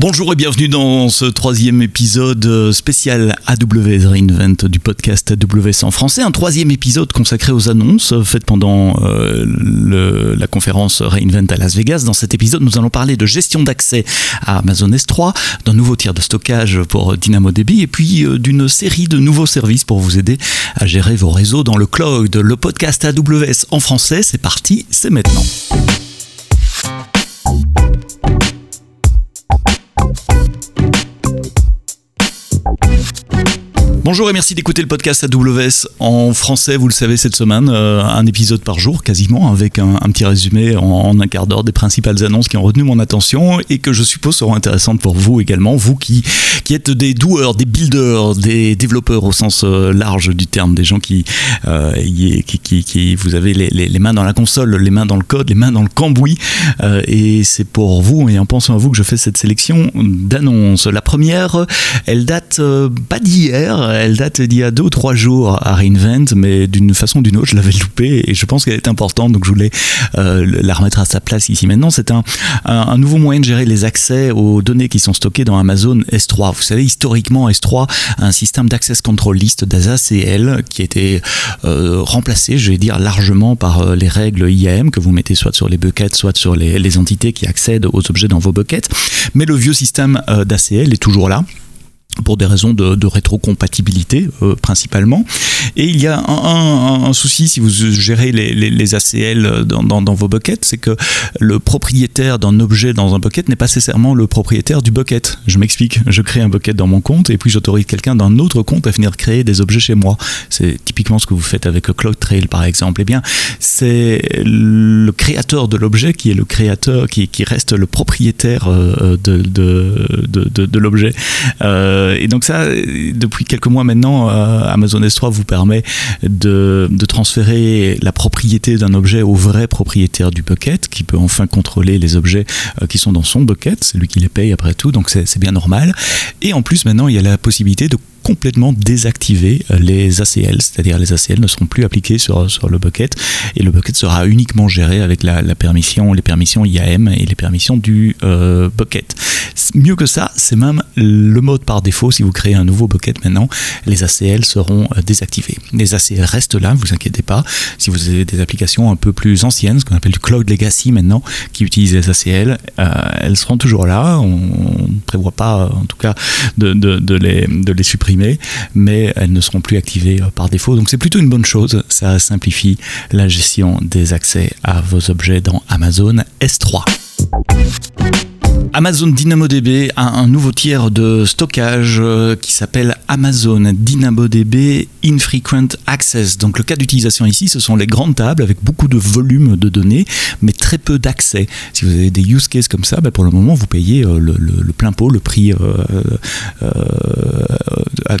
Bonjour et bienvenue dans ce troisième épisode euh, spécial AWS Reinvent du podcast AWS en français. Un troisième épisode consacré aux annonces faites pendant euh, la conférence Reinvent à Las Vegas. Dans cet épisode, nous allons parler de gestion d'accès à Amazon S3, d'un nouveau tiers de stockage pour DynamoDB et puis euh, d'une série de nouveaux services pour vous aider à gérer vos réseaux dans le cloud. Le podcast AWS en français, c'est parti, c'est maintenant. Bonjour et merci d'écouter le podcast AWS en français, vous le savez cette semaine, euh, un épisode par jour quasiment, avec un, petit résumé en, un quart d'heure des principales annonces qui ont retenu mon attention et que je suppose seront intéressantes pour vous également, vous qui, qui êtes des doueurs, des builders, des développeurs au sens euh, large du terme, des gens qui, euh, qui, qui, vous avez les, les, mains dans la console, les mains dans le code, les mains dans le cambouis, et c'est pour vous et en pensant à vous que je fais cette sélection d'annonces. La première, elle date pas d'hier, elle date d'il y a deux ou trois jours à Reinvent, mais d'une façon ou d'une autre, je l'avais loupée et je pense qu'elle est importante, donc je voulais euh, la remettre à sa place ici maintenant. C'est un, nouveau moyen de gérer les accès aux données qui sont stockées dans Amazon S3. Vous savez, historiquement, S3 a un système d'access control list d'ASACL qui a été euh, remplacé, je vais dire, largement par euh, les règles IAM que vous mettez soit sur les buckets, soit sur les, les entités qui accèdent aux objets dans vos buckets. Mais le vieux système d'ACL est toujours là pour des raisons de, de rétrocompatibilité euh, principalement. Et il y a un, souci si vous gérez les, ACL dans, vos buckets, c'est que le propriétaire d'un objet dans un bucket n'est pas nécessairement le propriétaire du bucket. Je m'explique, je crée un bucket dans mon compte et puis j'autorise quelqu'un d'un autre compte à venir créer des objets chez moi. C'est typiquement ce que vous faites avec CloudTrail par exemple. Eh bien, c'est le créateur de l'objet qui est le créateur, qui, reste le propriétaire euh, de l'objet. Euh, et donc ça, depuis quelques mois maintenant, euh, Amazon S3 vous permet de, de transférer la propriété d'un objet au vrai propriétaire du bucket, qui peut enfin contrôler les objets euh, qui sont dans son bucket, c'est lui qui les paye après tout, donc c'est bien normal. Et en plus maintenant, il y a la possibilité de complètement désactiver euh, les ACL, c'est-à-dire les ACL ne seront plus appliqués sur, le bucket et le bucket sera uniquement géré avec la, permission, les permissions IAM et les permissions du euh, bucket. Mieux que ça, c'est même le mode par défaut. Si vous créez un nouveau bucket maintenant, les ACL seront euh, désactivés. Les ACL restent là, ne vous inquiétez pas. Si vous avez des applications un peu plus anciennes, ce qu'on appelle du cloud legacy maintenant, qui utilisent les ACL, elles seront toujours là. On ne prévoit pas, en tout cas, de les supprimer mais elles ne seront plus activées euh, par défaut. Donc c'est plutôt une bonne chose, ça simplifie la gestion des accès à vos objets dans Amazon S3. Amazon DynamoDB a un nouveau tiers de stockage euh, qui s'appelle Amazon DynamoDB Infrequent Access. Donc le cas d'utilisation ici, ce sont les grandes tables avec beaucoup de volume de données, mais très peu d'accès. Si vous avez des use cases comme ça, ben, pour le moment, vous payez euh, le, plein pot, le prix euh,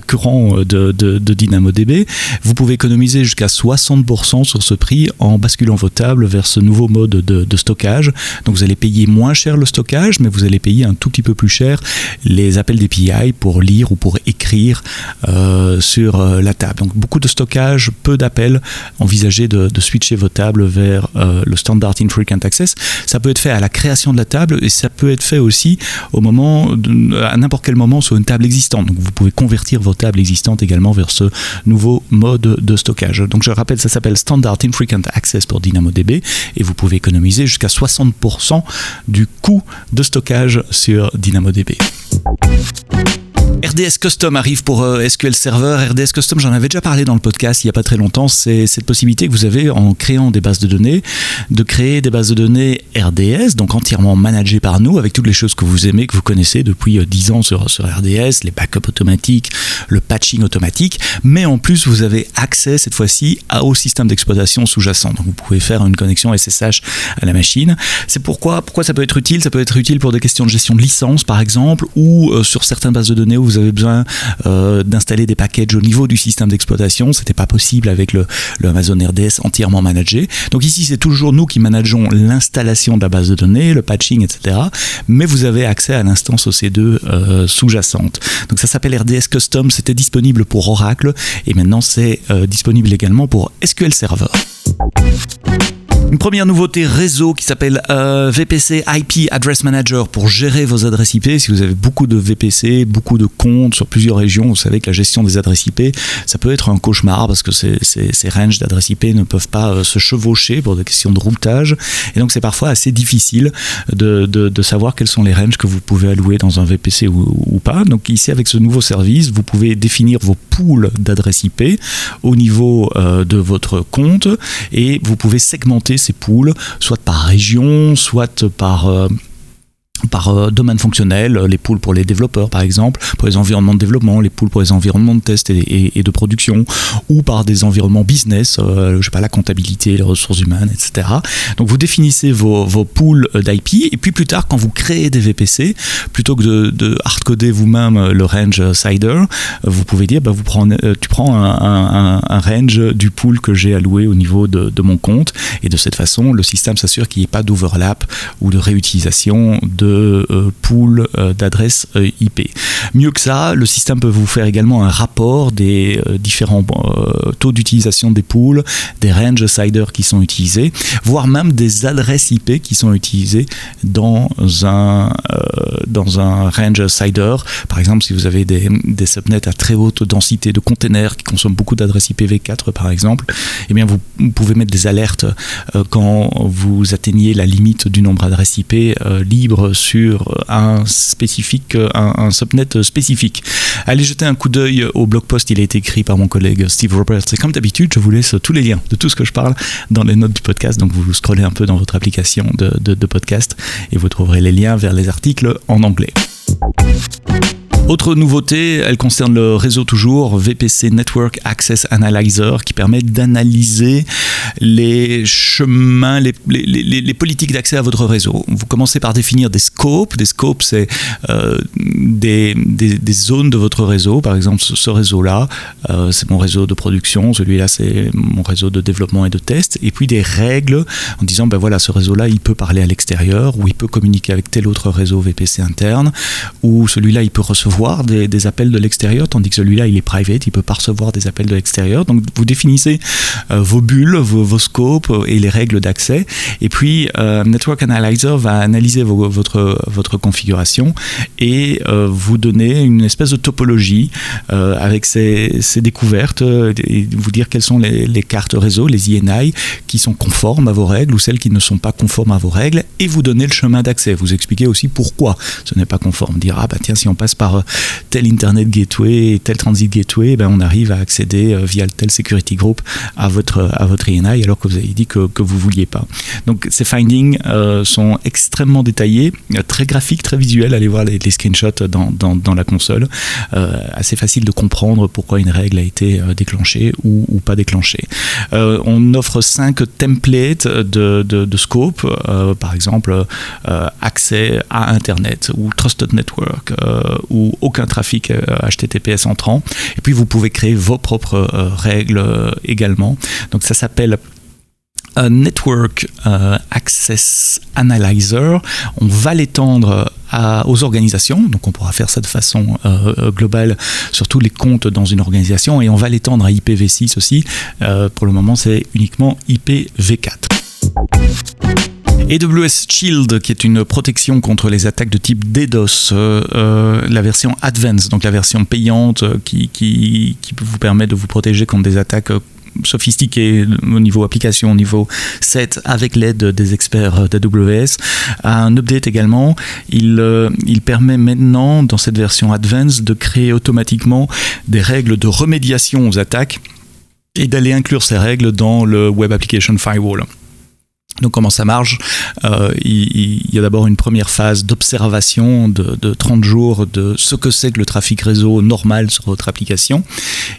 courant de, DynamoDB. Vous pouvez économiser jusqu'à 60% sur ce prix en basculant vos tables vers ce nouveau mode de, de stockage. Donc vous allez payer moins cher le stockage, mais vous vous allez payer un tout petit peu plus cher les appels d'API pour lire ou pour écrire euh, sur euh, la table. Donc beaucoup de stockage, peu d'appels. Envisagez de, switcher vos tables vers euh, le standard infrequent access. Ça peut être fait à la création de la table et ça peut être fait aussi au moment, de, à n'importe quel moment sur une table existante. Donc vous pouvez convertir vos tables existantes également vers ce nouveau mode de stockage. Donc je rappelle, ça s'appelle standard infrequent access pour DynamoDB et vous pouvez économiser jusqu'à 60% du coût de stockage sur DynamoDB. RDS Custom arrive pour euh, SQL Server. RDS Custom, j'en avais déjà parlé dans le podcast il n'y a pas très longtemps. C'est cette possibilité que vous avez en créant des bases de données, de créer des bases de données RDS, donc entièrement managées par nous, avec toutes les choses que vous aimez, que vous connaissez depuis 10 euh, ans sur, sur RDS, les backups automatiques, le patching automatique. Mais en plus, vous avez accès cette fois-ci au système d'exploitation sous-jacent. Donc vous pouvez faire une connexion SSH à la machine. C'est pourquoi, pourquoi ça peut être utile? Ça peut être utile pour des questions de gestion de licence, par exemple, ou euh, sur certaines bases de données vous avez besoin euh, d'installer des packages au niveau du système d'exploitation. C'était pas possible avec le, le, Amazon RDS entièrement managé. Donc ici, c'est toujours nous qui manageons l'installation de la base de données, le patching, etc. Mais vous avez accès à l'instance OC2 euh, sous-jacente. Donc ça s'appelle RDS Custom. C'était disponible pour Oracle et maintenant c'est euh, disponible également pour SQL Server. Une première nouveauté réseau qui s'appelle euh, VPC IP Address Manager pour gérer vos adresses IP. Si vous avez beaucoup de VPC, beaucoup de comptes sur plusieurs régions, vous savez que la gestion des adresses IP, ça peut être un cauchemar parce que ces, ranges d'adresses IP ne peuvent pas euh, se chevaucher pour des questions de routage. Et donc c'est parfois assez difficile de, savoir quels sont les ranges que vous pouvez allouer dans un VPC ou, ou pas. Donc ici avec ce nouveau service, vous pouvez définir vos pools d'adresses IP au niveau euh, de votre compte et vous pouvez segmenter ces pools, soit par région, soit par euh, par euh, domaine fonctionnel, les pools pour les développeurs par exemple, pour les environnements de développement, les pools pour les environnements de test et, de production, ou par des environnements business, euh, je sais pas, la comptabilité, les ressources humaines, etc. Donc vous définissez vos, vos pools d'IP, et puis plus tard, quand vous créez des VPC, plutôt que de, de hardcoder vous-même le range cider, vous pouvez dire, bah, vous prenez, euh, tu prends un, un, range du pool que j'ai alloué au niveau de, de mon compte, et de cette façon, le système s'assure qu'il n'y ait pas d'overlap ou de réutilisation de euh, pool euh, d'adresses euh, IP. Mieux que ça, le système peut vous faire également un rapport des différents taux d'utilisation des pools, des range siders qui sont utilisés, voire même des adresses IP qui sont utilisées dans un, dans un range cider. Par exemple, si vous avez des, des subnets à très haute densité de containers qui consomment beaucoup d'adresses IPv4 par exemple, eh bien vous, pouvez mettre des alertes quand vous atteignez la limite du nombre d'adresses IP libres sur un un, subnet spécifique. Allez jeter un coup d'œil au blog post, il a été écrit par mon collègue Steve Roberts. Et comme d'habitude, je vous laisse tous les liens de tout ce que je parle dans les notes du podcast. Donc vous scrollez un peu dans votre application de podcast et vous trouverez les liens vers les articles en anglais. Autre nouveauté, elle concerne le réseau toujours, VPC Network Access Analyzer, qui permet d'analyser les chemins, les, politiques d'accès à votre réseau. Vous commencez par définir des scopes. Des scopes, c'est euh, des, des, zones de votre réseau. Par exemple, ce, réseau-là, euh, c'est mon réseau de production. Celui-là, c'est mon réseau de développement et de test. Et puis des règles en disant, ben voilà, ce réseau-là, il peut parler à l'extérieur, ou il peut communiquer avec tel autre réseau VPC interne, ou celui-là, il peut recevoir des, appels de l'extérieur, tandis que celui-là, il est private, il peut pas recevoir des appels de l'extérieur. Donc, vous définissez euh, vos bulles, vos, scopes et les règles d'accès. Et puis, euh, Network Analyzer va analyser votre, votre configuration et euh, vous donner une espèce de topologie avec ces, découvertes et vous dire quelles sont les, les cartes réseau, les INI, qui sont conformes à vos règles ou celles qui ne sont pas conformes à vos règles et vous donner le chemin d'accès. Vous expliquer aussi pourquoi ce n'est pas conforme. Dire, ah bah tiens, si on passe par tel Internet Gateway, tel Transit Gateway, ben on arrive à accéder euh, via tel security group à votre, à INI alors que vous avez dit que, vous vouliez pas. Donc ces findings euh, sont extrêmement détaillés, euh, très graphiques, très visuels. Allez voir les, screenshots dans, la console. assez facile de comprendre pourquoi une règle a été déclenchée ou, ou pas déclenchée. on offre cinq templates de, de, de scope, par exemple accès à Internet ou Trusted Network ou aucun trafic HTTPS euh, entrant. Et puis vous pouvez créer vos propres euh, règles euh, également. Donc ça s'appelle Network Access Analyzer. On va l'étendre aux organisations, donc on pourra faire ça de façon globale sur tous les comptes dans une organisation et on va l'étendre à IPv6 aussi. pour le moment, c'est uniquement IPv4. AWS Shield, qui est une protection contre les attaques de type DDoS, euh, euh, la version Advanced, donc la version payante euh, qui, vous permet de vous protéger contre des attaques sophistiquées au niveau application, au niveau set, avec l'aide des experts d'AWS. Un update également, il permet maintenant, dans cette version Advanced, de créer automatiquement des règles de remédiation aux attaques et d'aller inclure ces règles dans le Web Application Firewall. Donc comment ça marche? Euh, il, y a d'abord une première phase d'observation de, de, 30 jours de ce que c'est que le trafic réseau normal sur votre application.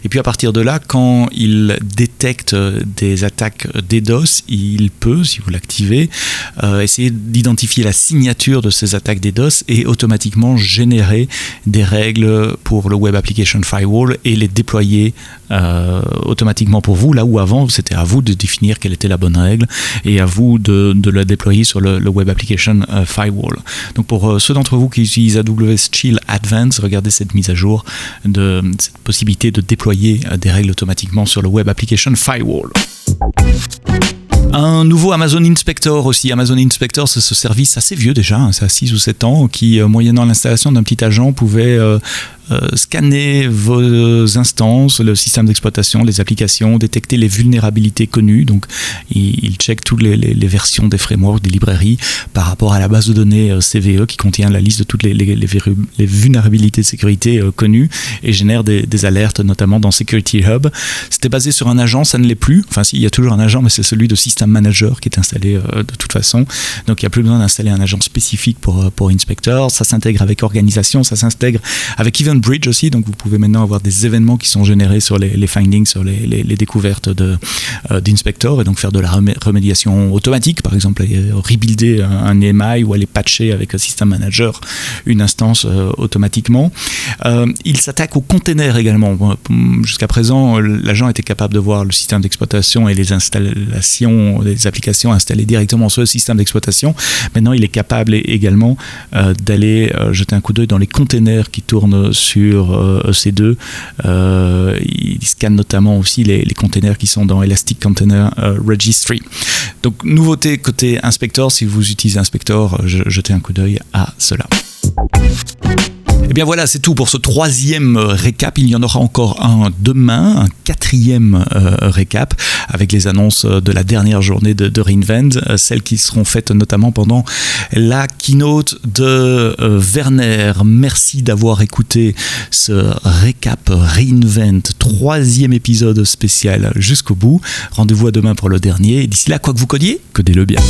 Et puis à partir de là, quand il détecte des attaques DDoS, il peut, si vous l'activez, euh, essayer d'identifier la signature de ces attaques DDoS et automatiquement générer des règles pour le Web Application Firewall et les déployer euh, automatiquement pour vous, là où avant c'était à vous de définir quelle était la bonne règle et à vous de, la déployer sur le, Web Application euh, Firewall. Donc pour euh, ceux d'entre vous qui utilisent AWS Chill Advanced, regardez cette mise à jour de cette possibilité de déployer des règles automatiquement sur le Web Application Firewall. Un nouveau Amazon Inspector aussi. Amazon Inspector, c'est ce service assez vieux déjà, ça a 6 ou 7 ans, qui, moyennant l'installation d'un petit agent, pouvait euh, scanner vos instances, le système d'exploitation, les applications, détecter les vulnérabilités connues. Donc, il, check toutes les, versions des frameworks, des librairies par rapport à la base de données CVE qui contient la liste de toutes les, vulnérabilités de sécurité connues et génère des, alertes, notamment dans Security Hub. C'était basé sur un agent, ça ne l'est plus. Enfin, il y a toujours un agent, mais c'est celui de système Manager qui est installé euh, de toute façon. Donc il n'y a plus besoin d'installer un agent spécifique pour, euh, pour Inspector. Ça s'intègre avec organisation, ça s'intègre avec Event Bridge aussi. Donc vous pouvez maintenant avoir des événements qui sont générés sur les, les findings, sur les, les, découvertes euh, d'Inspector et donc faire de la remédiation automatique, par exemple, rebuilder un, EMI ou aller patcher avec un système manager une instance automatiquement. il s'attaque aux containers également. Jusqu'à présent, l'agent était capable de voir le système d'exploitation et les installations des applications installées directement sur le système d'exploitation. Maintenant, il est capable également euh, d'aller euh, jeter un coup d'œil dans les containers qui tournent EC2. Euh, e il scanne notamment aussi les, les, containers qui sont dans Elastic Container Registry. Donc, nouveauté côté Inspector, si vous utilisez Inspector, jetez un coup d'œil à cela. Et eh bien voilà, c'est tout pour ce troisième euh, récap. Il y en aura encore un demain, un quatrième euh, récap avec les annonces de la dernière journée de, Reinvent, euh, celles qui seront faites notamment pendant la keynote de Werner. Merci d'avoir écouté ce récap Reinvent, troisième épisode spécial jusqu'au bout. Rendez-vous à demain pour le dernier. D'ici là, quoi que vous codiez, codez-le bien.